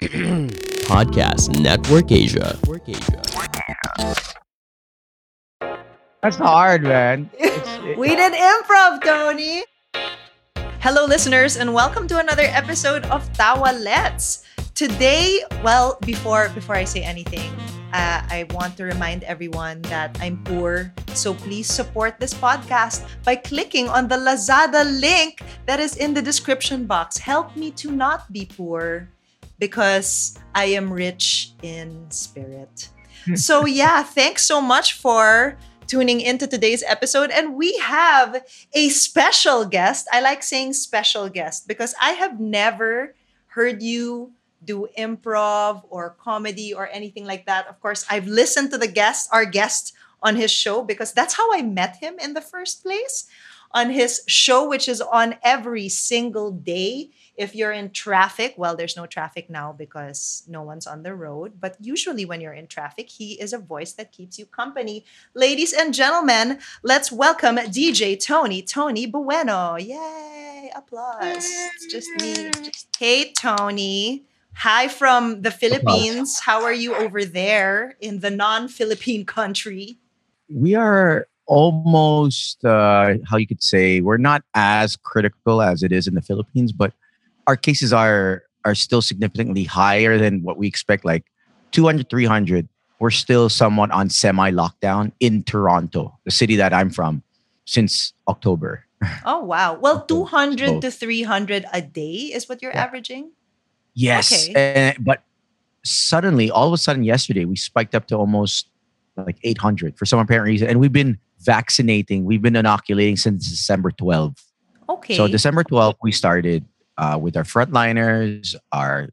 Podcast Network Asia. That's hard, man. we did improv, Tony. Hello, listeners, and welcome to another episode of Tawa Let's. Today, well, before before I say anything, uh, I want to remind everyone that I'm poor. So please support this podcast by clicking on the Lazada link that is in the description box. Help me to not be poor because I am rich in spirit. Hmm. so, yeah, thanks so much for tuning into today's episode. And we have a special guest. I like saying special guest because I have never heard you do improv or comedy or anything like that. Of course, I've listened to the guest, our guest on his show because that's how I met him in the first place. On his show, which is on every single day. If you're in traffic, well, there's no traffic now because no one's on the road. But usually, when you're in traffic, he is a voice that keeps you company. Ladies and gentlemen, let's welcome DJ Tony, Tony Bueno. Yay! Applause. It's just me. Hey, Tony. Hi from the Philippines. How are you over there in the non Philippine country? We are almost, uh, how you could say, we're not as critical as it is in the Philippines, but our cases are are still significantly higher than what we expect, like 200, 300. We're still somewhat on semi lockdown in Toronto, the city that I'm from, since October. Oh, wow. Well, 200 to 300 a day is what you're Yeah. averaging? Yes, Okay. eh, but suddenly, all of a sudden, yesterday we spiked up to almost like 800 for some apparent reason, and we've been vaccinating, we've been inoculating since December 12. Okay. So December 12th, we started uh, with our frontliners, our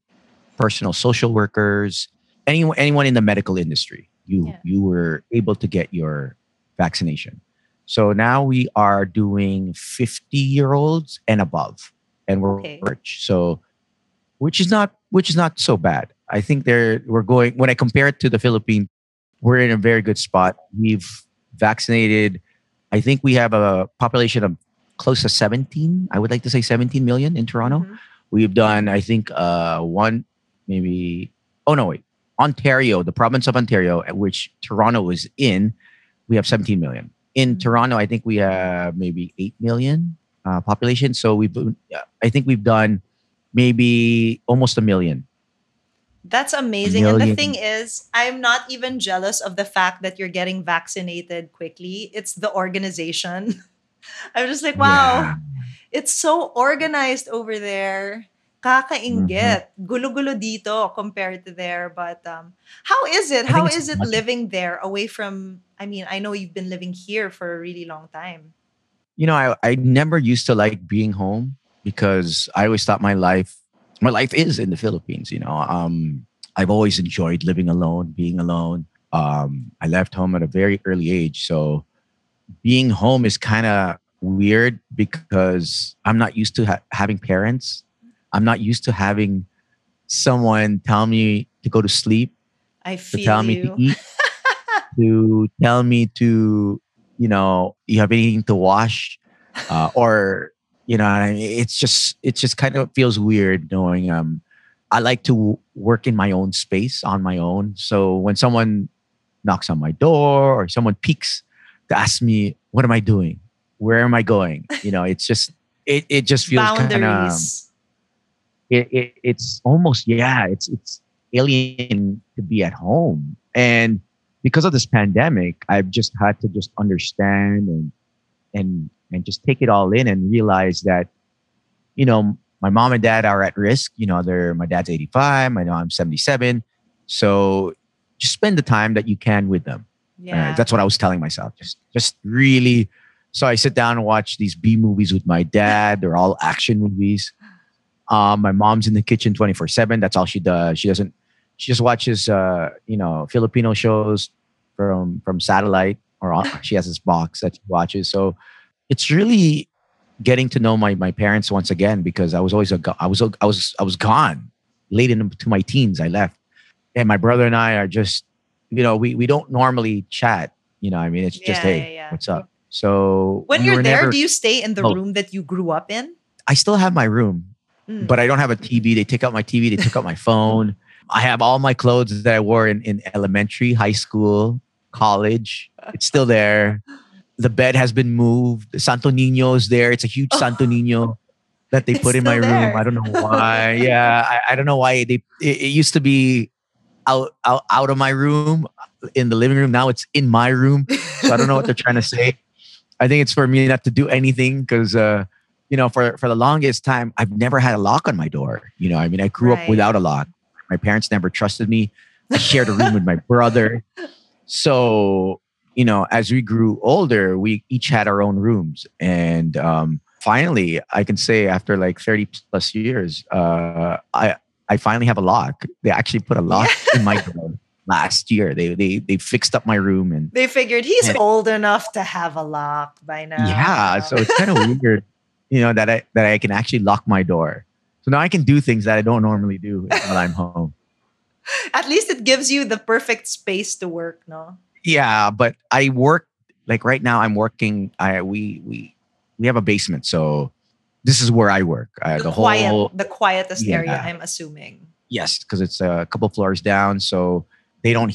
personal social workers, anyone anyone in the medical industry. You Yeah. you were able to get your vaccination. So now we are doing 50 year olds and above, and we're Okay. rich. So which is not which is not so bad. I think they're we're going when I compare it to the Philippines, we're in a very good spot. We've vaccinated. I think we have a population of close to 17. I would like to say 17 million in Toronto. Mhm. We've done, I think, uh, one maybe. Oh no, wait. Ontario, the province of Ontario, at which Toronto is in, we have 17 million. In Mhm. Toronto, I think we have maybe 8 million uh, population. So we've, I think we've done maybe almost a million. That's amazing. And the thing is, I'm not even jealous of the fact that you're getting vaccinated quickly. It's the organization. I'm just like, wow, Yeah. it's so organized over there. Kakaingit. Mm-hmm. Gulo-gulo dito compared to there. But um, how is it? I How is it much- living there away from, I mean, I know you've been living here for a really long time. you know, I, I never used to like being home because I always thought my life, my life is in the Philippines. You know, um, I've always enjoyed living alone, being alone. Um, I left home at a very early age, so being home is kind of weird because I'm not used to ha- having parents. I'm not used to having someone tell me to go to sleep, I to feel tell me to eat, to tell me to, you know, you have anything to wash, uh, or you know, I mean, it's just it just kind of feels weird knowing. Um, I like to w- work in my own space on my own. So when someone knocks on my door or someone peeks to ask me, "What am I doing? Where am I going?" You know, it's just it it just feels kind of Boundaries. it, it it's almost yeah it's it's alien to be at home and because of this pandemic i've just had to just understand and and and just take it all in and realize that you know my mom and dad are at risk you know they're my dad's 85 i know i'm 77 so just spend the time that you can with them yeah. that's what I was telling myself. Just, just really. So I sit down and watch these B movies with my dad. They're all action movies. Um, my mom's in the kitchen twenty four seven. That's all she does. She doesn't. She just watches, uh, you know, Filipino shows from from satellite, or on, she has this box that she watches. So it's really getting to know my my parents once again because I was always a I was a- I was I was gone late into my teens. I left, and my brother and I are just you know we we don't normally chat. You know, I mean, it's just Yeah, hey, yeah, what's up? So when we you're there, never- do you stay in the Oh. room that you grew up in? I still have my room. Mm. but I don't have a TV. They take out my TV. They took out my phone. I have all my clothes that I wore in, in elementary, high school, college. It's still there. The bed has been moved. Santo Nino is there. It's a huge Santo Nino that they It's put in my still room. I don't know why. yeah, I, I don't know why they. It, it used to be out, out out of my room in the living room. Now it's in my room. So I don't know what they're trying to say. I think it's for me not to do anything because, uh, you know, for for the longest time, I've never had a lock on my door. You know, I mean, I grew Right. up without a lock. My parents never trusted me. I shared a room with my brother. So, you know, as we grew older, we each had our own rooms. And um, finally, I can say after like 30 plus years, uh, I, I finally have a lock. They actually put a lock in my door last year. They, they, they fixed up my room and They figured he's And- old enough to have a lock by now. yeah, so it's kind of weird, you know, that I, that I can actually lock my door. So now I can do things that I don't normally do when I'm home. At least it gives you the perfect space to work, no? Yeah, but I work like right now. I'm working. I we we we have a basement, so this is where I work. Uh, The, the quiet, whole the quietest area, I'm assuming. yes, because it's a couple floors down, so they don't.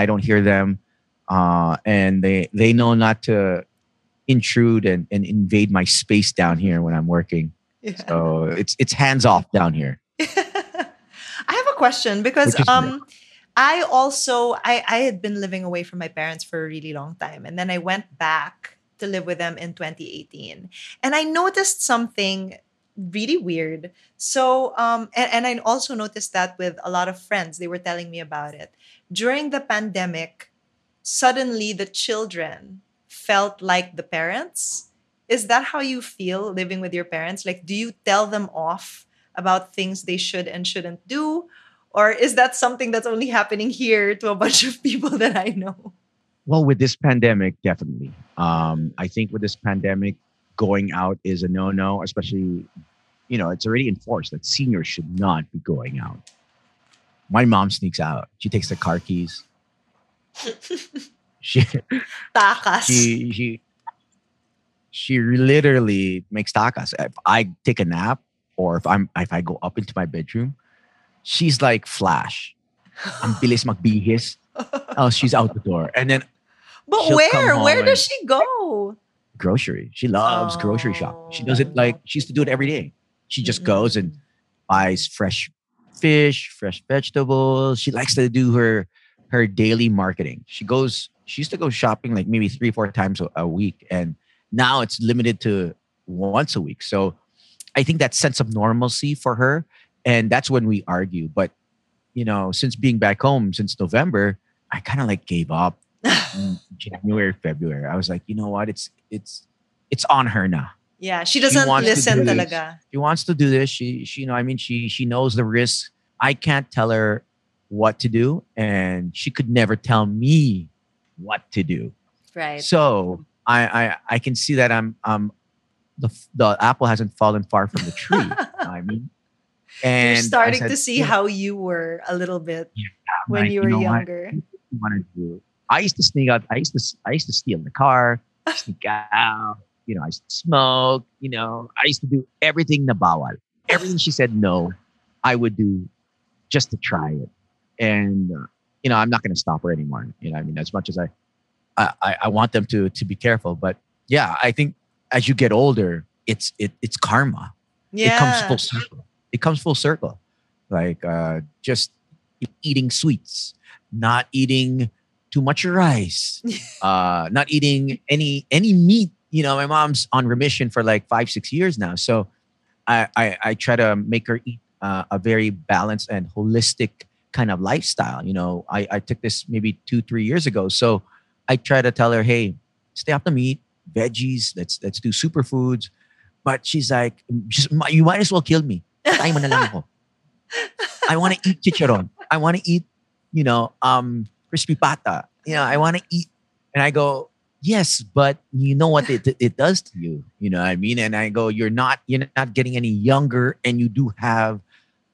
I don't hear them, uh, and they they know not to intrude and, and invade my space down here when I'm working. Yeah. So it's it's hands off down here. I have a question because um I also I I had been living away from my parents for a really long time and then I went back to live with them in 2018 and I noticed something really weird. So um and, and I also noticed that with a lot of friends they were telling me about it. During the pandemic suddenly the children felt like the parents. Is that how you feel living with your parents? Like do you tell them off about things they should and shouldn't do? Or is that something that's only happening here to a bunch of people that I know? Well, with this pandemic, definitely. Um, I think with this pandemic, going out is a no-no, especially, you know, it's already enforced that seniors should not be going out. My mom sneaks out. She takes the car keys. She Takas. she she she literally makes tacos. If I take a nap or if I'm if I go up into my bedroom, she's like Flash. Ang bilis magbihis. Oh, she's out the door. And then but she'll where? Where does she go? grocery. She loves grocery shop. She does it like she used to do it every day. She just mm-hmm. goes and buys fresh fish, fresh vegetables. She likes to do her her daily marketing. She goes. She used to go shopping like maybe three, four times a, a week, and now it's limited to once a week. So I think that sense of normalcy for her, and that's when we argue. But you know, since being back home since November, I kind of like gave up January, February. I was like, you know what? It's it's it's on her now. yeah, she doesn't to listen do this. talaga. She wants to do this. She she you know, I mean, she she knows the risks. I can't tell her what to do, and she could never tell me what to do. Right. So I I I can see that I'm um the the apple hasn't fallen far from the tree. I mean, and You're starting said, to see "You know, how you were a little bit when like, you were know what? younger. you want to do. I used to sneak out. I used to. I used to steal the car, sneak out. You know, I used to smoke. You know, I used to do everything na bawal. Everything she said no, I would do just to try it. And uh, you know, I'm not going to stop her anymore. You know, I mean, as much as I, I, I- I want them to to be careful, but yeah, I think as you get older, it's it it's karma Yeah. it comes full circle. It comes full circle. Like uh, just eating sweets, not eating too much rice, uh, not eating any any meat. You know, my mom's on remission for like five six years now, so I I, I try to make her eat uh, a very balanced and holistic kind of lifestyle. You know, I I took this maybe two three years ago, so I try to tell her, hey, stay off the meat, veggies. Let's let's do superfoods. But she's like, just, you might as well kill me. Tayo mo na lang. I want to eat chicharon. I want to eat, you know, um, crispy pata. You know, I want to eat. And I go, yes, but you know what it, it does to you. You know what I mean? And I go, you're not, you're not getting any younger and you do have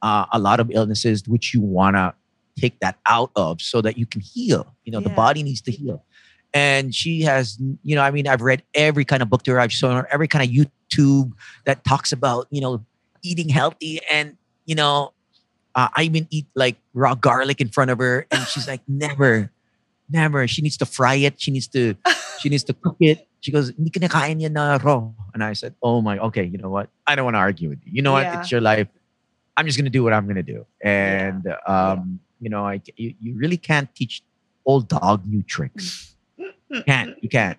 uh, a lot of illnesses which you want to take that out of so that you can heal. You know, the body needs to heal. And she has, you know, I mean, I've read every kind of book to her. I've shown her every kind of YouTube that talks about, you know, eating healthy and you know uh, I even eat like raw garlic in front of her and she's like never never. She needs to fry it. She needs to she needs to cook it. She goes hindi yan na raw. And I said oh my okay you know what? I don't want to argue with you. You know what? Yeah. it's your life. I'm just gonna do what I'm gonna do. And um you know I you, you really can't teach old dog new tricks. You can't you can't.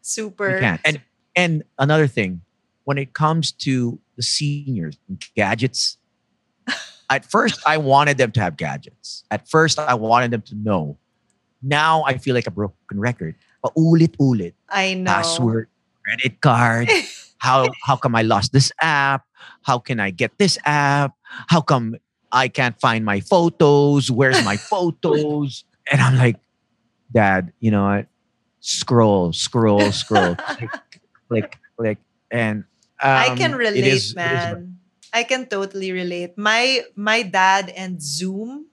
Super. you can't. And and another thing, when it comes to the seniors and gadgets, at first I wanted them to have gadgets. At first I wanted them to know. Now I feel like a broken record. But ulit ulit. I know. Password, credit card. How how come I lost this app? How can I get this app? How come I can't find my photos? Where's my photos? And I'm like, Dad, you know what? Scroll, scroll, scroll, click, click, click, and I um, can relate, is- it is- man. I can totally relate. My my dad and Zoom,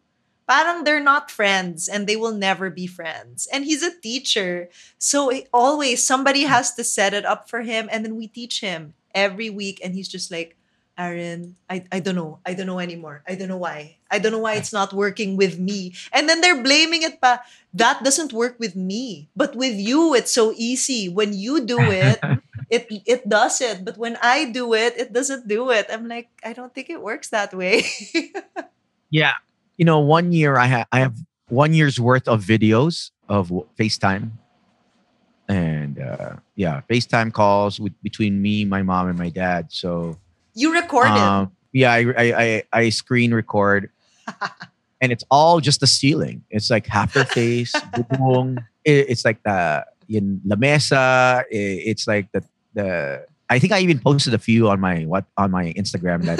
parang they're not friends and they will never be friends. And he's a teacher. So always somebody has to set it up for him and then we teach him every week and he's just like, Aaron, I, I don't know. I don't know anymore. I don't know why. I don't know why it's not working with me. And then they're blaming it pa. That doesn't work with me. But with you, it's so easy. When you do it, it it does it. But when I do it, it doesn't do it. I'm like, I don't think it works that way. Yeah, you know, one year I have I have one year's worth of videos of FaceTime, and uh, yeah, FaceTime calls with between me, my mom, and my dad. So you recorded. um, yeah, I, I I I screen record, and it's all just the ceiling. It's like half their face, bubong. It's like the in la mesa. It's like the the. I think I even posted a few on my what on my Instagram that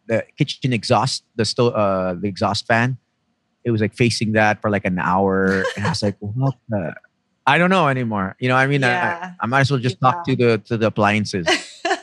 the kitchen exhaust, the sto- uh, the exhaust fan. It was like facing that for like an hour, and I was like, "What the?" I don't know anymore. You know, I mean, Yeah. I, I might as well just talk to the to the appliances.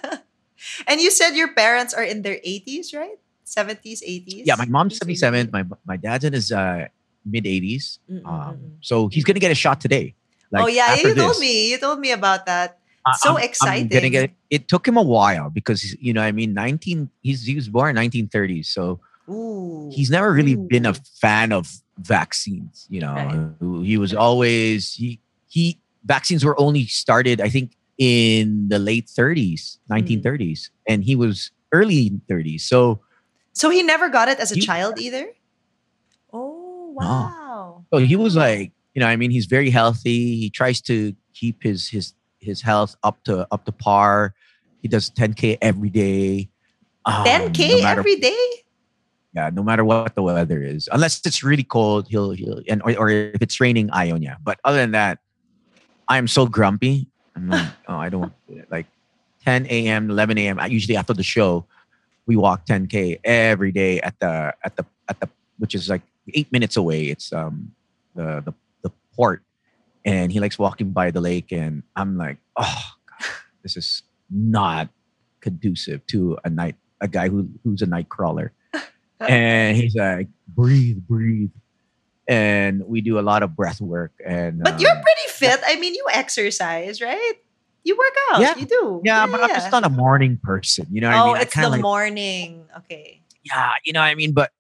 and you said your parents are in their 80s, right? 70s, 80s? Yeah, my mom's 77. My my dad's in his uh, mid 80s. Mm, mm, Um, mm, mm. so he's gonna get a shot today. oh yeah, you told this. me. You told me about that. So I'm- I'm gonna get it took him a while because you know I mean 19 he's he was born in 1930s so Ooh. he's never really been a fan of vaccines you know Right. he was always he he vaccines were only started I think in the late 30s Mm. 1930s and he was early 30s so so he never got it as a You- child either? Oh, No. wow. So he was like, you know, I mean, he's very healthy. He tries to keep his his his health up to up to par. He does 10k every day. Um, 10K no matter, every day? Yeah, no matter what the weather is, unless it's really cold, he'll he'll and or, or if it's raining, Ionia. But other than that, I'm so grumpy. I'm like, oh, I don't want to do it. like 10 a.m., 11 a.m. I- Usually after the show, we walk 10k every day at the at the at the which is like eight minutes away. It's um the the the port, and he likes walking by the lake, and I'm like, oh, God, this is not conducive to a night a guy who who's a night crawler, and he's like, breathe, breathe, and we do a lot of breath work, and But you're um, pretty fit. I mean, you exercise, right? You work out. Yeah. You do. yeah, but I'm just not a morning person. You know what oh, I mean? I it's the like- morning. Okay. yeah, you know what I mean. But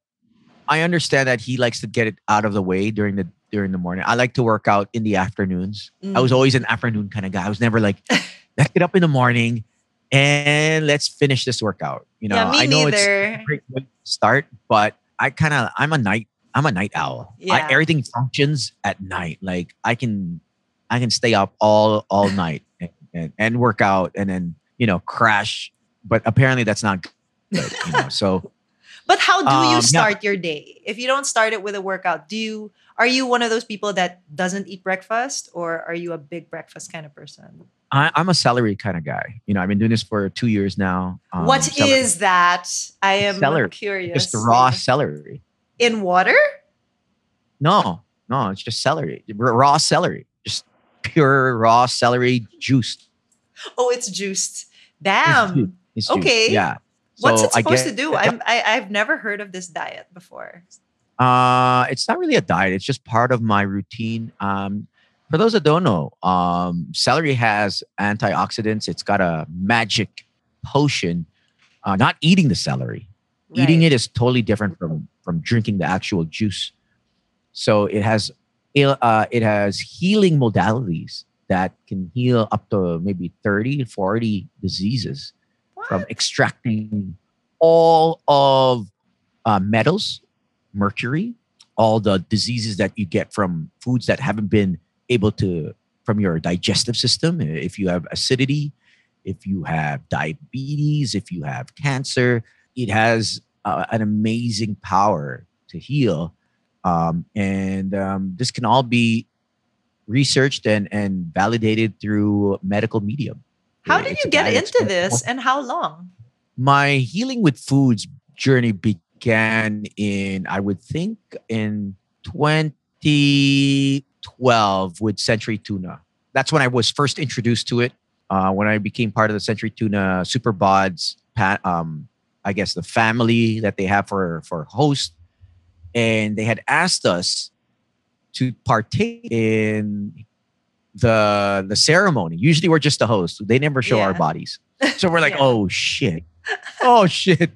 I understand that he likes to get it out of the way during the during the morning. I like to work out in the afternoons. I was Mm. always an afternoon kind of guy. I was never like, let's get up in the morning and let's finish this workout. You know, yeah, I know it's neither. a great way to start, but I kind of I'm a night I'm a night owl. I, Yeah. everything functions at night. Like I can I can stay up all all night and, and, and work out and then you know crash. But apparently that's not good. You know, so But how do Um, you yeah. start your day? If you don't start it with a workout, do you are you one of those people that doesn't eat breakfast or are you a big breakfast kind of person? I, I'm a celery kind of guy. You know, I've been doing this for two years now. Um, what celery- is that? I am Celery. curious. just raw celery? in water? No, no, it's just celery, raw celery, just pure raw celery juice. Oh, it's juiced. It's Damn. It's juice. Okay. yeah. What's So it I supposed get- to do? I'm, I, I've never heard of this diet before. Uh, it's not really a diet. It's just part of my routine. Um, for those that don't know, um, celery has antioxidants. It's got a magic potion uh, not eating the celery. Eating it is totally different from from drinking the actual juice. So it has uh, it has healing modalities that can heal up to maybe 30, 40 diseases from extracting all of uh, metals, mercury, all the diseases that you get from foods that haven't been able to from your digestive system. If you have acidity, if you have diabetes, if you have cancer, it has uh, an amazing power to heal. Um, and um, this can all be researched and, and validated through medical medium. How did it's you get into this and how long? my healing with foods journey began in i would think in 2012 with century tuna that's when i was first introduced to it uh, when i became part of the century tuna super bods um, i guess the family that they have for for host and they had asked us to partake in the the ceremony usually we're just the host they never show our bodies so we're like, Yeah. oh shit. Oh shit.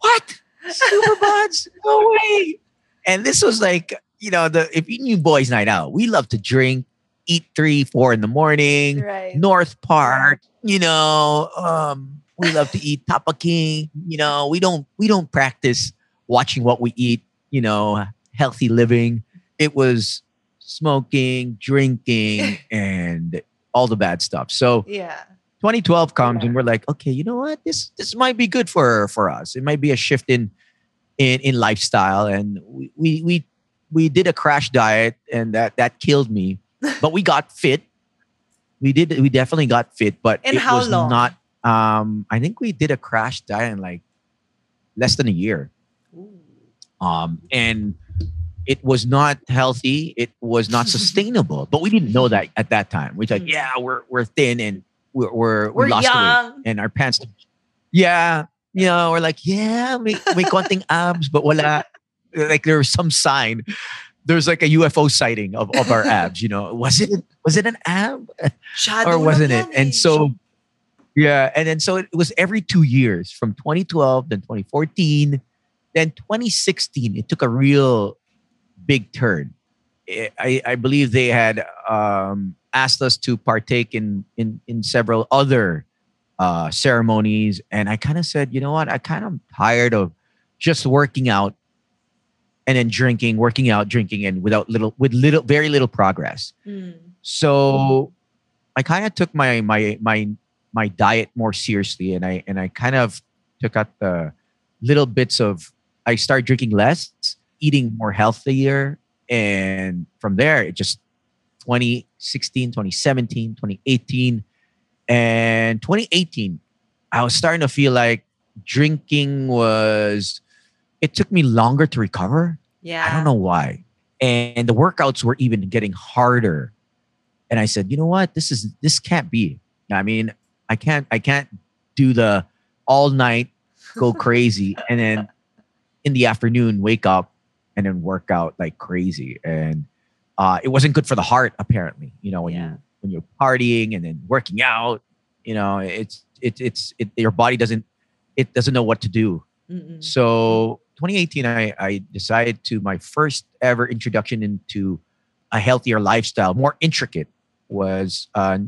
What? Superbods? No way. And this was like, you know, the if you knew boys night out, we love to drink, eat three, four in the morning, Right. North Park, you know, um, we love to eat Tapa King, you know, we don't we don't practice watching what we eat, you know, healthy living. It was smoking, drinking, and all the bad stuff. So Yeah. 2012 comes and we're like, okay, you know what? This this might be good for for us. It might be a shift in in in lifestyle. And we we we, we did a crash diet and that that killed me. But we got fit. We did we definitely got fit, but it how was long? not um I think we did a crash diet in like less than a year. Um and it was not healthy. It was not sustainable. But we didn't know that at that time. We're like, Mm. yeah, we're we're thin and we're we're, We're we lost the weight young. and our pants. Yeah, you know, we're like, yeah, we may konting abs, but wala. Like there was some sign. There's like a UFO sighting of, of our abs. You know, was it was it an ab Shadow or wasn't it? And so, yeah, and then so it was every two years from 2012, then 2014, then 2016. It took a real big turn. I- I, believe they had um, asked us to partake in in in several other uh, ceremonies, and I kind of said, you know what, I kind of tired of just working out and then drinking, working out, drinking, and without little with little very little progress. Mm. So I kind of took my my my my diet more seriously, and I and I kind of took out the little bits of. I started drinking less, eating more healthier, and from there it just 2016, 2017, 2018, and 2018. I was starting to feel like drinking was. It took me longer to recover. Yeah. I don't know why. And the workouts were even getting harder. And I said, you know what? This is this can't be. I mean, I can't I can't do the all night go crazy and then in the afternoon wake up and then work out like crazy. And uh, it wasn't good for the heart, apparently. You know, when Yeah. you when you're partying and then working out, you know, it's it, it's it, your body doesn't it doesn't know what to do. Mm-mm. So 2018, I, I decided to my first ever introduction into a healthier lifestyle, more intricate, was uh,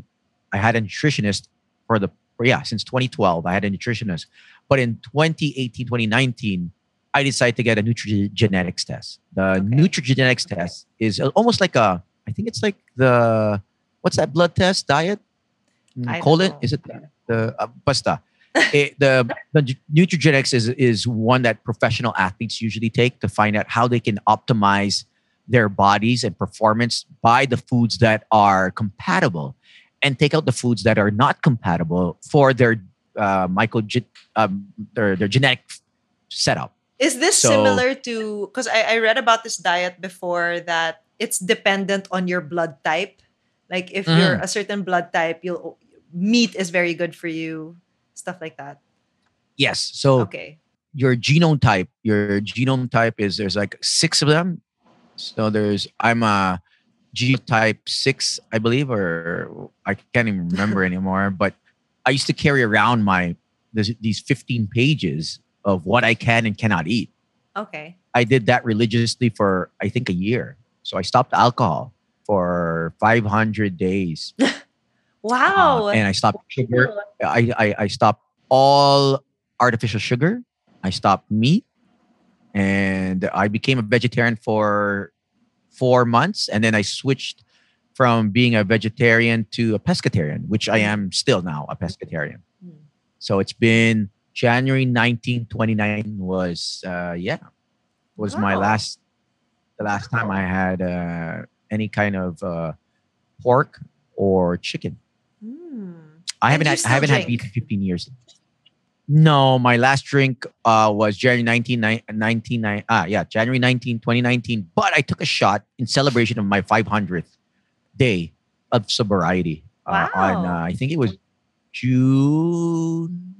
I had a nutritionist for the for, yeah since 2012. I had a nutritionist, but in 2018, 2019, I decided to get a nutrigenetics test. The nutrigenetics test is almost like a I think it's like the what's that blood test diet? Mm, I Colon is it the, the uh, basta? it, the the nutrigenetics is is one that professional athletes usually take to find out how they can optimize their bodies and performance by the foods that are compatible and take out the foods that are not compatible for their uh, micro um, their their genetic setup. Is this So- similar to because I, I read about this diet before that it's dependent on your blood type. Like if you're Mm. a certain blood type, you'll meat is very good for you, stuff like that. Yes. So Okay. your genome type, your genome type is there's like six of them. So there's I'm a G type six, I believe, or I can't even remember anymore. But I used to carry around my this, these 15 pages of what I can and cannot eat. Okay. I did that religiously for I think a year. So I stopped alcohol for 500 days. Wow. Uh, and I stopped sugar. I, I I stopped all artificial sugar. I stopped meat, and I became a vegetarian for four months, and then I switched from being a vegetarian to a pescatarian, which I am still now a pescatarian. Hmm. So it's been January 19, 29 was uh yeah was my last the last time I had uh any kind of uh pork or chicken. Hmm. I haven't had, I haven't had beef in 15 years. No, my last drink uh, was January 19, ni- 19, ni- ah, yeah, January 19, 2019. But I took a shot in celebration of my 500th day of sobriety. Uh, on, uh, I think it was June,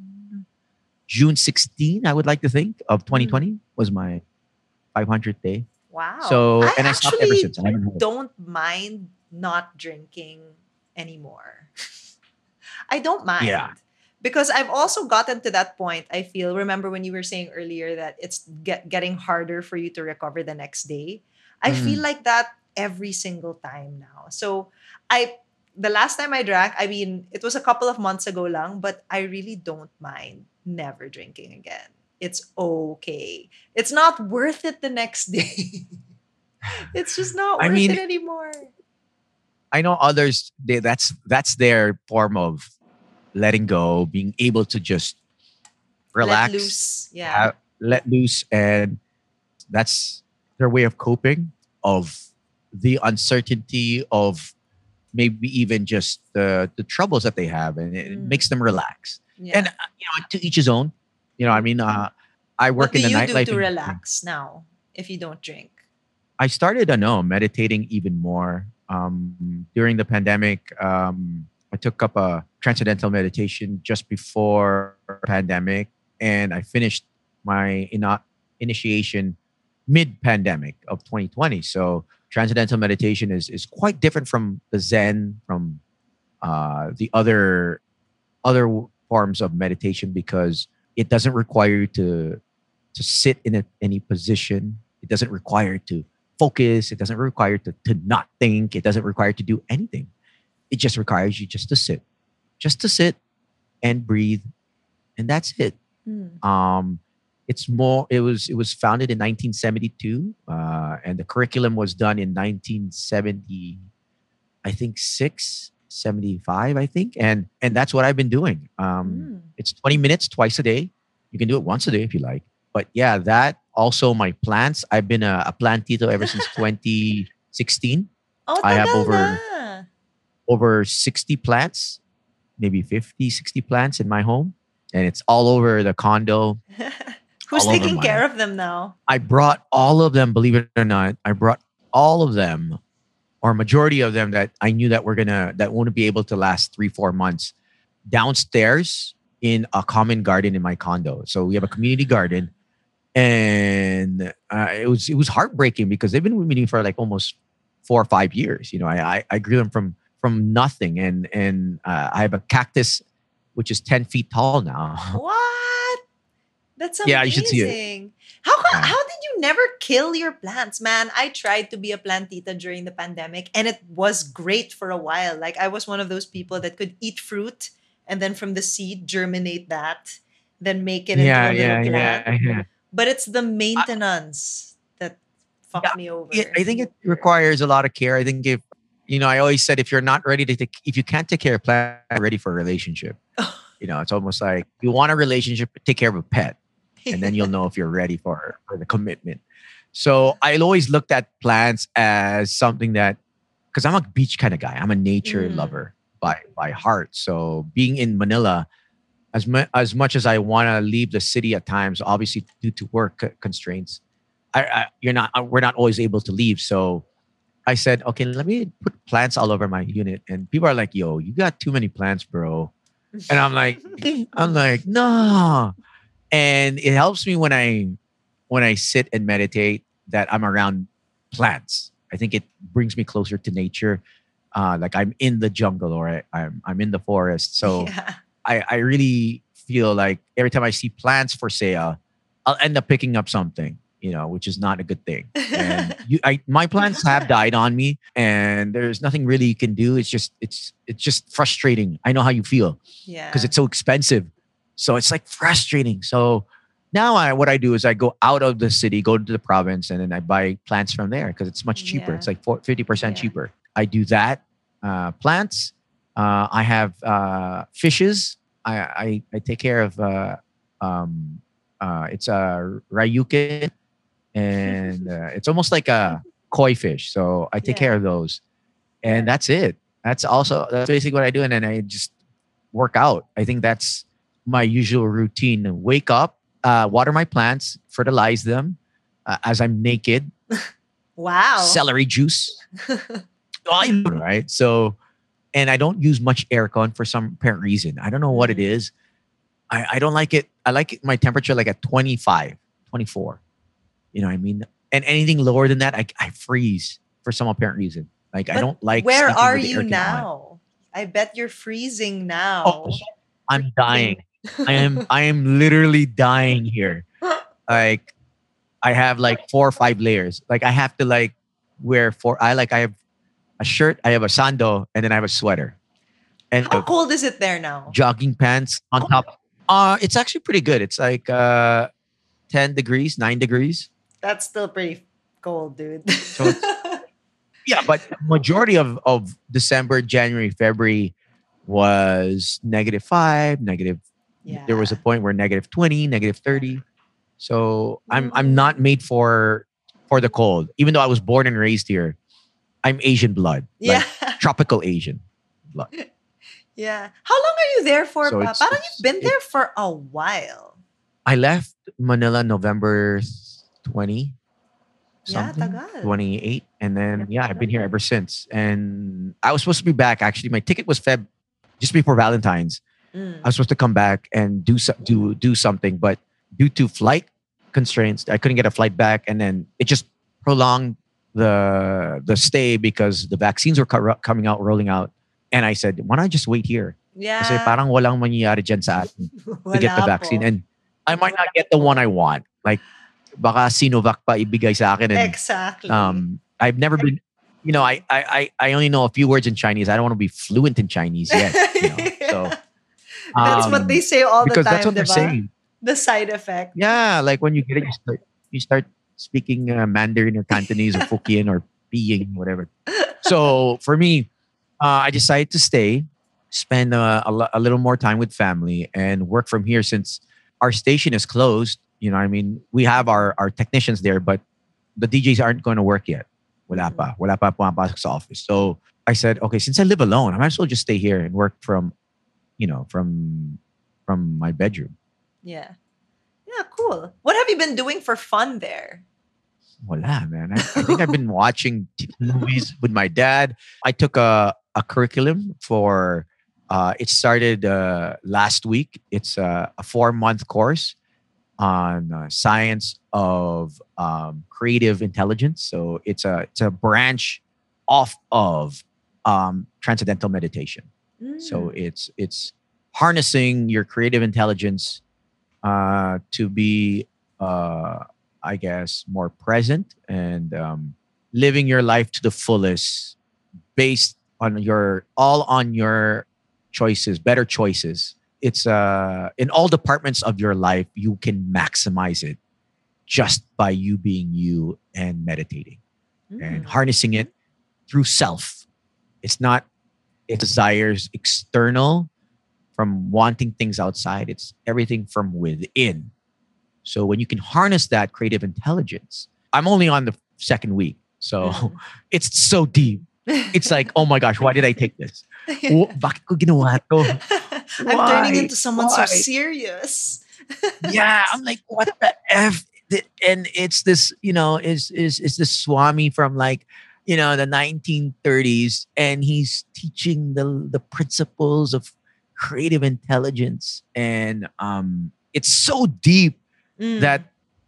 June 16, I would like to think, of 2020 was my 500th day. Wow. So, I and I stopped ever since. I don't mind not drinking anymore. I don't mind. Yeah. Because I've also gotten to that point, I feel. Remember when you were saying earlier that it's get, getting harder for you to recover the next day? I Mm. feel like that every single time now. So I the last time I drank, I mean, it was a couple of months ago lang, but I really don't mind never drinking again. It's okay. It's not worth it the next day. it's just not I worth mean, it anymore. I know others they, that's that's their form of letting go, being able to just relax, Let loose. Yeah. have- let loose, and that's their way of coping of the uncertainty of maybe even just the the troubles that they have, and it Mm. makes them relax. Yeah. And uh, you know, to each his own. You know, I mean, uh, I work what do in the you do to relax now if you don't drink? I started, I know, meditating even more. Um, during the pandemic, um, I took up a transcendental meditation just before pandemic, and I finished my initiation mid-pandemic of 2020. So transcendental meditation is is quite different from the Zen, from uh, the other other forms of meditation because it doesn't require you to to sit in a, any position. It doesn't require to focus. It doesn't require to, to not think. It doesn't require to do anything. It just requires you just to sit, just to sit and breathe, and that's it. Hmm. Um, it's more. It was it was founded in 1972, uh, and the curriculum was done in 1970, I think six, 75, I think, and and that's what I've been doing. Um, Hmm. it's 20 minutes twice a day. You can do it once a day if you like. But yeah, that also my plants. I've been a, a plantito ever since 2016. Oh, I have over- Over 60 plants, maybe 50, 60 plants in my home. And it's all over the condo. Who's taking care of them now? I brought all of them, believe it or not. I brought all of them, or majority of them that I knew that we're gonna that wouldn't be able to last three, four months downstairs in a common garden in my condo. So we have a community garden. And uh, it was it was heartbreaking because they've been meeting for like almost four or five years. You know, I I, I grew them from from nothing, and and uh, I have a cactus which is ten feet tall now. What? That's amazing. Yeah, you should see it. How Yeah. how did you never kill your plants, man? I tried to be a plantita during the pandemic and it was great for a while. Like I was one of those people that could eat fruit and then from the seed germinate that, then make it into a yeah, little yeah, plant. yeah, yeah. But it's the maintenance that fucked Yeah, me over. Yeah, I think it requires a lot of care. I think if you know, I always said if you're not ready to take, if you can't take care of plant, ready for a relationship. you know, it's almost like you want a relationship, take care of a pet, and then you'll know if you're ready for for the commitment. So I always looked at plants as something that, because I'm a beach kind of guy, I'm a nature Mm. lover by by heart. So being in Manila, as mu- as much as I want to leave the city at times, obviously due to work co- constraints, I, I you're not uh, we're not always able to leave. So I said, okay, let me put plants all over my unit, and people are like, "Yo, you got too many plants, bro." And I'm like, I'm like, no. And it helps me when I when I sit and meditate that I'm around plants. I think it brings me closer to nature. Uh, like I'm in the jungle or I, I'm I'm in the forest. So yeah. I, I really feel like every time I see plants for sale, I'll end up picking up something, you know, which is not a good thing. And you, I, my plants have died on me, and there's nothing really you can do. It's just, it's, it's just frustrating. I know how you feel yeah. because it's so expensive. So it's like frustrating. So now I, what I do is I go out of the city, go to the province, and then I buy plants from there because it's much cheaper. Yeah. It's like 50% Yeah. cheaper. I do that. Uh, plants. Uh, I have uh, fishes. I, I, I take care of, uh, um, uh, it's a ryukin and uh, it's almost like a koi fish. So I take Yeah. care of those. And that's it. That's also, that's basically what I do. And then I just work out. I think that's my usual routine. Wake up, uh, water my plants, fertilize them uh, as I'm naked, wow. celery juice. Right? So, and I don't use much aircon for some apparent reason. I don't know what it Mm. I, I don't like it. I like it, my temperature like at 25, 24. You know what I mean? And anything lower than that, I, I freeze for some apparent reason. Like I don't like. Where are you on. now? I bet you're freezing now. Oh, I'm dying. I am I am literally dying here. Like I have like four or five layers. Like I have to like wear four. I like I have a shirt, I have a sando, and then I have a sweater. And How cold is it there now? jogging pants on top. Uh it's actually pretty good. It's like uh 10 degrees, 9 degrees. That's still pretty cold, dude. Yeah, but majority of of December, January, February was negative 5, negative yeah. there was a point where negative 20 negative 30 so i'm i'm mm. not made for for the cold even though i was born and raised here i'm asian blood yeah. like tropical asian blood yeah. How long are you there for? So pa? it's- it's- you've been it- there for a while. i left manila november 20 something, tagal. 28 and then yeah i've been here ever since and i was supposed to be back actually my ticket was feb just before valentine's Mm. I was supposed to come back and do so, do do something, but due to flight constraints, I couldn't get a flight back, and then it just prolonged the the stay because the vaccines were co- coming out, rolling out, and I said, why not just wait here? Yeah. Kasi parang walang mangyayari dyan sa atin to get the vaccine, po. and I might not get the one I want. Like baka Sinovac pa ibigay sa akin, and exactly. um, I've never been. You know, I, I I I only know a few words in Chinese. I don't want to be fluent in Chinese yet. You know? So that's what um, they say all the time, that's what they're saying. The side effect. Yeah, like when you get it, you start you start speaking uh, Mandarin or Cantonese or Hokkien or Piying, whatever. So for me, uh, I decided to stay, spend uh, a, a little more time with family, and work from here since our station is closed. You know, I mean, we have our our technicians there, but the DJs aren't going to work yet. Wala pa, wala pa pumapasok sa office. So I said, okay, since I live alone, I might as well just stay here and work from, you know, from from my bedroom. Yeah. Yeah, cool. What have you been doing for fun there? Wala, man. I, I think I've been watching t- movies with my dad. I took a, a curriculum for, uh, it started uh, last week. It's a, a four month course on uh, science of um, creative intelligence. So it's a, it's a branch off of um, transcendental meditation. So Mm. it's it's harnessing your creative intelligence uh, to be, uh, I guess, more present and um, living your life to the fullest, based on your all on your choices, better choices. It's uh, in all departments of your life, you can maximize it just by you being you and meditating and Mm. harnessing it through self. It's not desires external from wanting things outside. It's everything from within. So when you can harness that creative intelligence, I'm only on the second week. So Mm. it's so deep. It's like, oh my gosh, why did I take this? W- Bakit ko ginawa to? I'm turning into someone Why? so serious. yeah, I'm like, what the f? And it's this, you know, is is is this Swami from like, you know, the 1930s, and he's teaching the the principles of creative intelligence, and um, it's so deep Mm. that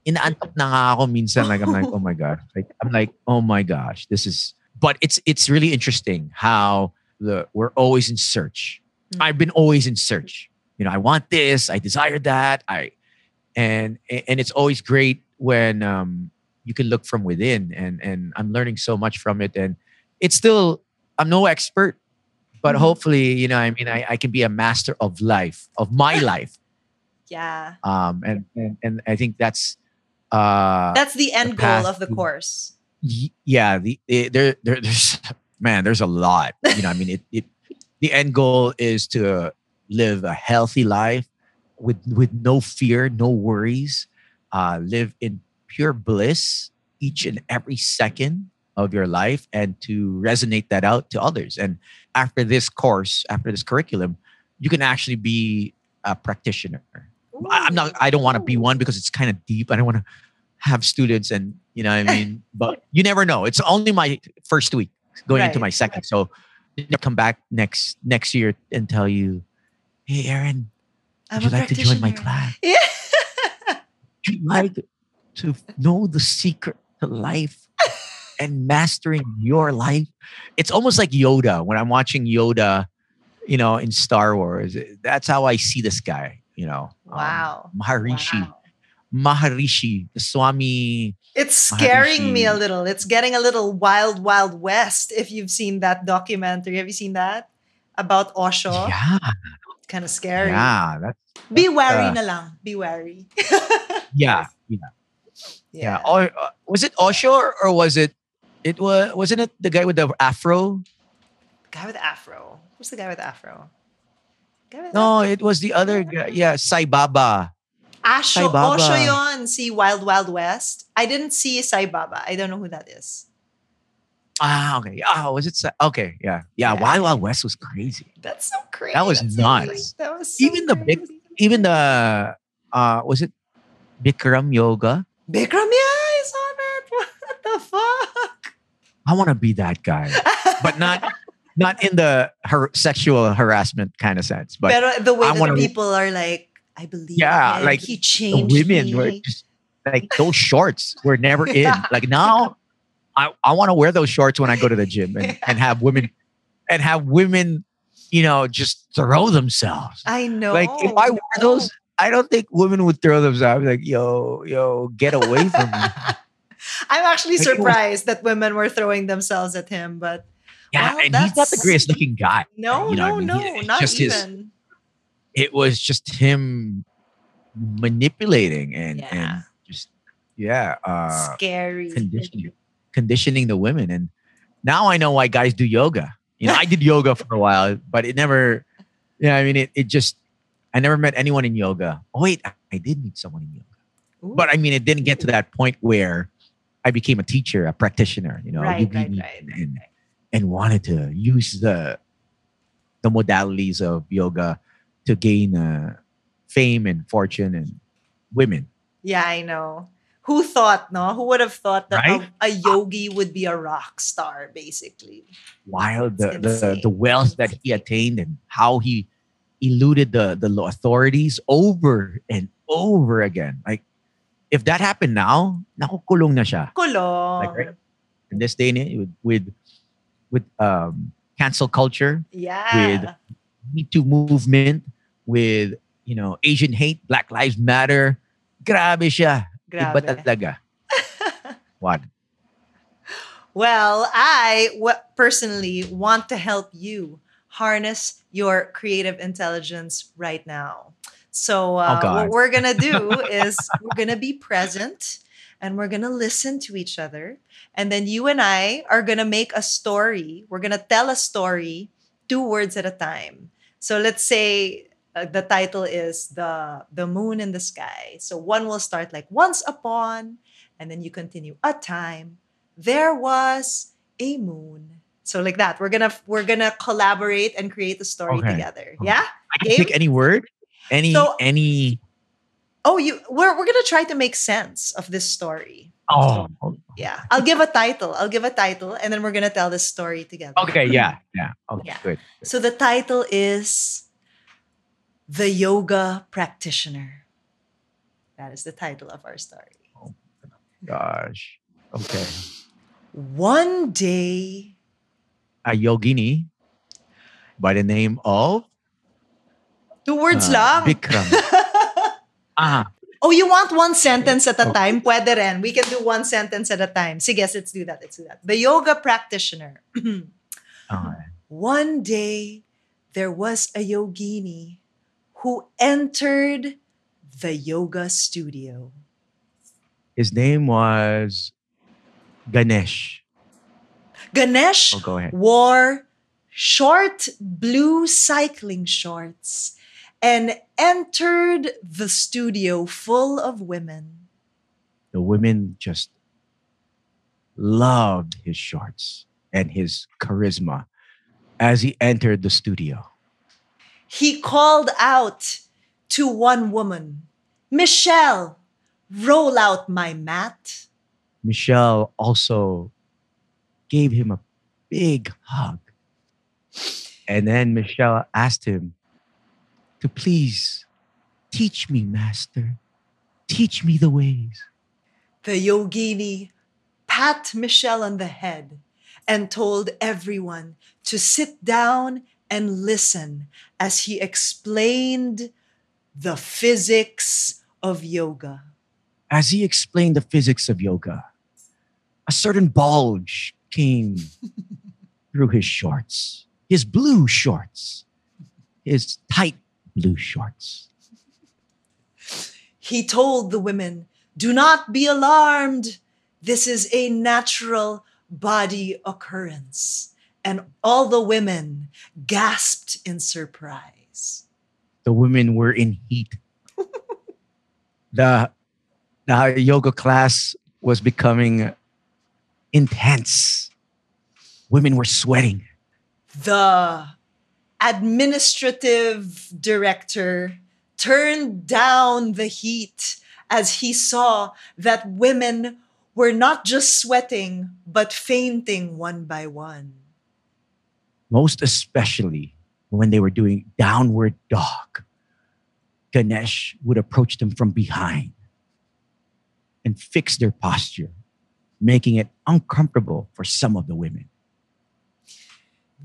inaantok na nga ako minsan. Like I'm like, oh my god, like I'm like, oh my gosh, this is. But it's it's really interesting how the we're always in search. Mm. I've been always in search you know, I want this, I desire that, I, and and it's always great when um, you can look from within, and and I'm learning so much from it, and it's still I'm no expert, but Mhm. hopefully, you know, I mean, I, I can be a master of life, of my life, Yeah. um, and and and I think that's uh, That's the end path goal of the course. y- yeah the, it, there, there there's man there's a lot you know i mean it, it the end goal is to live a healthy life with with no fear no worries uh live in pure bliss each and every second of your life and to resonate that out to others and after this course after this curriculum you can actually be a practitioner I- I'm not. I don't want to be one because it's kind of deep. I don't want to have students, and you know, what I mean, but you never know. It's only my first week going into my second, so I'll come back next next year and tell you, hey, Aaron, I'm would you like to join my class? Yeah. You like to know the secret to life and mastering your life? It's almost like Yoda when I'm watching Yoda, you know, in Star Wars. That's how I see this guy. You know, um, Wow. Maharishi. Wow. Maharishi, the Swami. It's scaring me a little. It's getting a little wild, wild west. If you've seen that documentary, have you seen that about Osho? Yeah, Kind of scary. yeah, that's Be wary uh, na lang. Be wary. yeah, yeah, yeah. Or uh, was it Osho or, was it? It was wasn't it the guy with the afro? Guy with afro. Who's the guy with afro? Guy with No, it was the other guy. Yeah, Sai Baba. Asho, Sai Baba. Osho yon. See Wild Wild West. I didn't see Sai Baba. I don't know who that is. Ah, okay. Ah, was it? Sai- Okay, yeah, yeah. Yeah. Wild Wild West was crazy. That's so crazy. That was That's nuts. crazy. That was so Even the big- Even the uh, was it Bikram Yoga? Bikram, yeah, I saw that. What the fuck? I want to be that guy, but not not in the har- sexual harassment kind of sense, but Pero the way I that wanna- people are like, I believe. Yeah, him. like, he changed. women me. were just like those shorts were never in. Like now, I, I want to wear those shorts when I go to the gym and, and have women and have women, you know, just throw themselves. I know. Like if I wear those, I don't think women would throw themselves. Like yo, yo, get away from me. I'm actually Like, it was- surprised that women were throwing themselves at him, but Yeah, and he's not the greatest looking guy. no, You know no, I mean? no, He- not just his- even. It was just him manipulating and Yeah. and just yeah, uh, Scary. conditioning conditioning the women and now i know why guys do yoga you know i did yoga for a while but it never yeah you know, i mean it, it just i never met anyone in yoga oh wait I, did meet someone in yoga Ooh. but i mean it didn't get to that point where i became a teacher a practitioner you know right, right, right, and, and wanted to use the the modalities of yoga to gain uh, fame and fortune and women Yeah, I know. Who thought, no? Who would have thought that a, a yogi would be a rock star, basically? wild the, the the wealth that he attained and how he eluded the the law authorities over and over again like if that happened now nakukulong na siya Kulong. Like, right? in this day and age with with, with um cancel culture yeah. With Me too movement with you know asian hate black lives matter grabe siya iba Grabe. talaga what Well, I w- personally want to help you harness your creative intelligence right now. So, uh, Oh, what we're going to do is we're going to be present and we're going to listen to each other. And then you and I are going to make a story. We're going to tell a story two words at a time. So, let's say uh, the title is the the moon in the sky. So, one will start like once upon and then you continue a time there was a moon. So like that, we're gonna we're gonna collaborate and create a story Okay. together. Okay. Yeah. i can pick any word any So- any Oh, you we're we're gonna try to make sense of this story. oh Yeah. I'll give a title. I'll give a title, and then we're gonna tell this story together. Okay, yeah, yeah. Okay, Yeah. good. So the title is The Yoga Practitioner. That is the title of our story. Oh gosh. Okay. One day, A yogini by the name of Two words uh, lang. Bikram. ah, oh, you want one sentence at a time? Pwede rin. We can do one sentence at a time. Sige, let's do that. Let's do that. The yoga practitioner. okay. One day, there was a yogini who entered the yoga studio. His name was Ganesh. Ganesh Oh, go ahead. wore short blue cycling shorts and entered the studio full of women. The women just loved his shorts and his charisma as he entered the studio. He called out to one woman, Michelle, roll out my mat. Michelle also gave him a big hug. And then Michelle asked him to please teach me, Master. Teach me the ways. The yogini pat Michelle on the head and told everyone to sit down and listen as he explained the physics of yoga. As he explained the physics of yoga, a certain bulge came through his shorts, his blue shorts, his tight blue shorts. He told the women, Do not be alarmed. This is a natural body occurrence. And all the women gasped in surprise. the women were in heat. the, the yoga class was becoming intense. Women were sweating. The administrative director turned down the heat as he saw that women were not just sweating, but fainting one by one. most especially when they were doing downward dog. Ganesh would approach them from behind and fix their posture, making it uncomfortable for some of the women.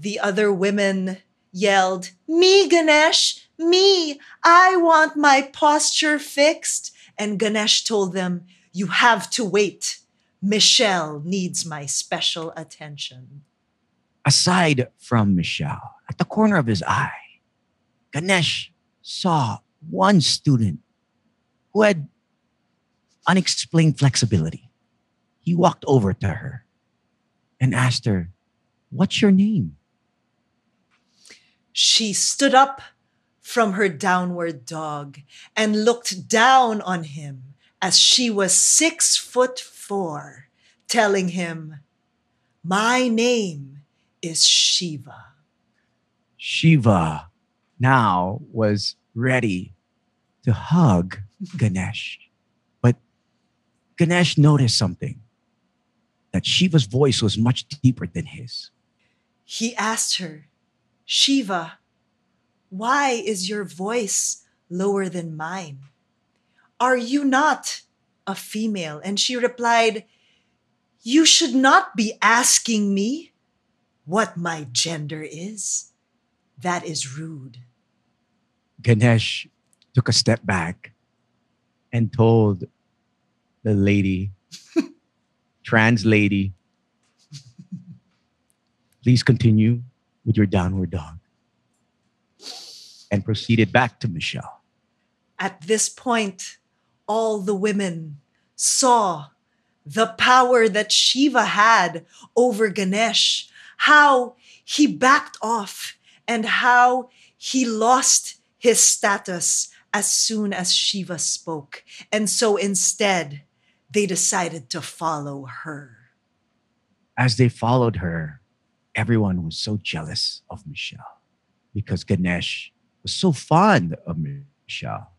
The other women yelled, Me, Ganesh, me, I want my posture fixed. And Ganesh told them, You have to wait. Michelle needs my special attention. Aside from Michelle, at the corner of his eye, Ganesh saw one student who had unexplained flexibility. He walked over to her and asked her, What's your name? She stood up from her downward dog and looked down on him as she was six foot four, telling him, My name is Shiva. Shiva now was ready to hug Ganesh. But Ganesh noticed something that Shiva's voice was much deeper than his. He asked her, Shiva, why is your voice lower than mine? Are you not a female? And she replied, You should not be asking me what my gender is. That is rude. Ganesh took a step back and told the lady, trans lady, please continue with your downward dog. And proceeded back to Michelle. At this point, all the women saw the power that Shiva had over Ganesh, how he backed off, and how he lost his status as soon as Shiva spoke. And so instead, they decided to follow her. As they followed her, everyone was so jealous of Michelle because Ganesh was so fond of Michelle.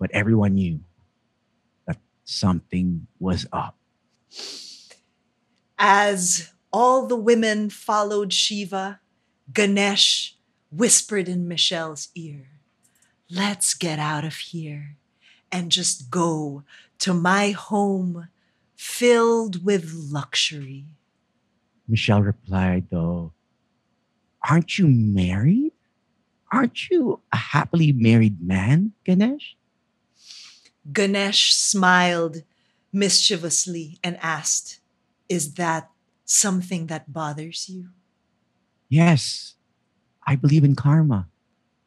But everyone knew that something was up. As all the women followed Shiva, Ganesh whispered in Michelle's ear, Let's get out of here and just go to my home filled with luxury. Michelle replied, though, Aren't you married? aren't you a happily married man, Ganesh? Ganesh smiled mischievously and asked, Is that something that bothers you? Yes, I believe in karma.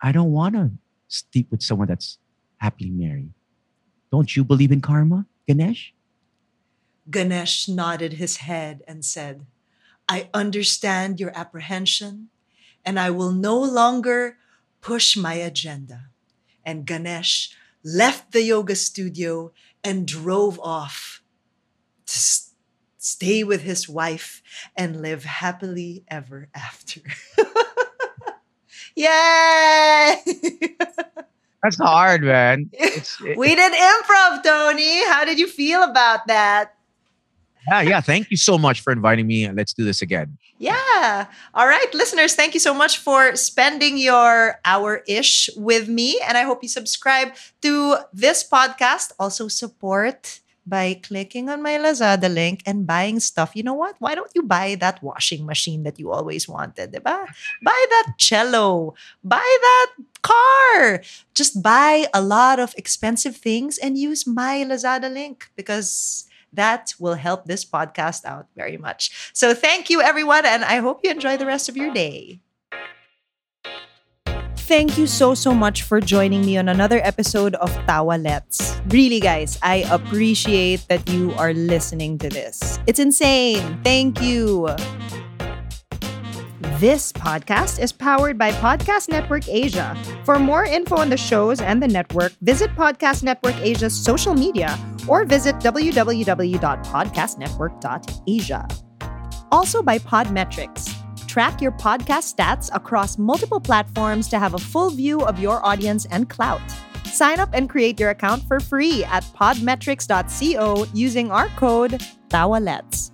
I don't want to sleep with someone that's happily married. Don't you believe in karma, Ganesh? Ganesh nodded his head and said, I understand your apprehension, and I will no longer push my agenda. And Ganesh left the yoga studio and drove off to s- stay with his wife and live happily ever after. Yay! That's hard, man. It- we did improv, Tony. How did you feel about that? Yeah, yeah. Thank you so much for inviting me. Let's do this again. Yeah. All right, listeners, thank you so much for spending your hour ish with me. And I hope you subscribe to this podcast. Also, support by clicking on my Lazada link and buying stuff. You know what? Why don't you buy that washing machine that you always wanted? Buy that cello. Buy that car. Just buy a lot of expensive things and use my Lazada link because that will help this podcast out very much. So thank you, everyone, and I hope you enjoy the rest of your day. Thank you so, so much for joining me on another episode of Tawa Let's. Really, guys, I appreciate that you are listening to this. It's insane. Thank you. This podcast is powered by Podcast Network Asia. For more info on the shows and the network, visit Podcast Network Asia's social media or visit www.podcastnetwork.asia. Also by Podmetrics. Track your podcast stats across multiple platforms to have a full view of your audience and clout. Sign up and create your account for free at podmetrics.co using our code TAWALETS.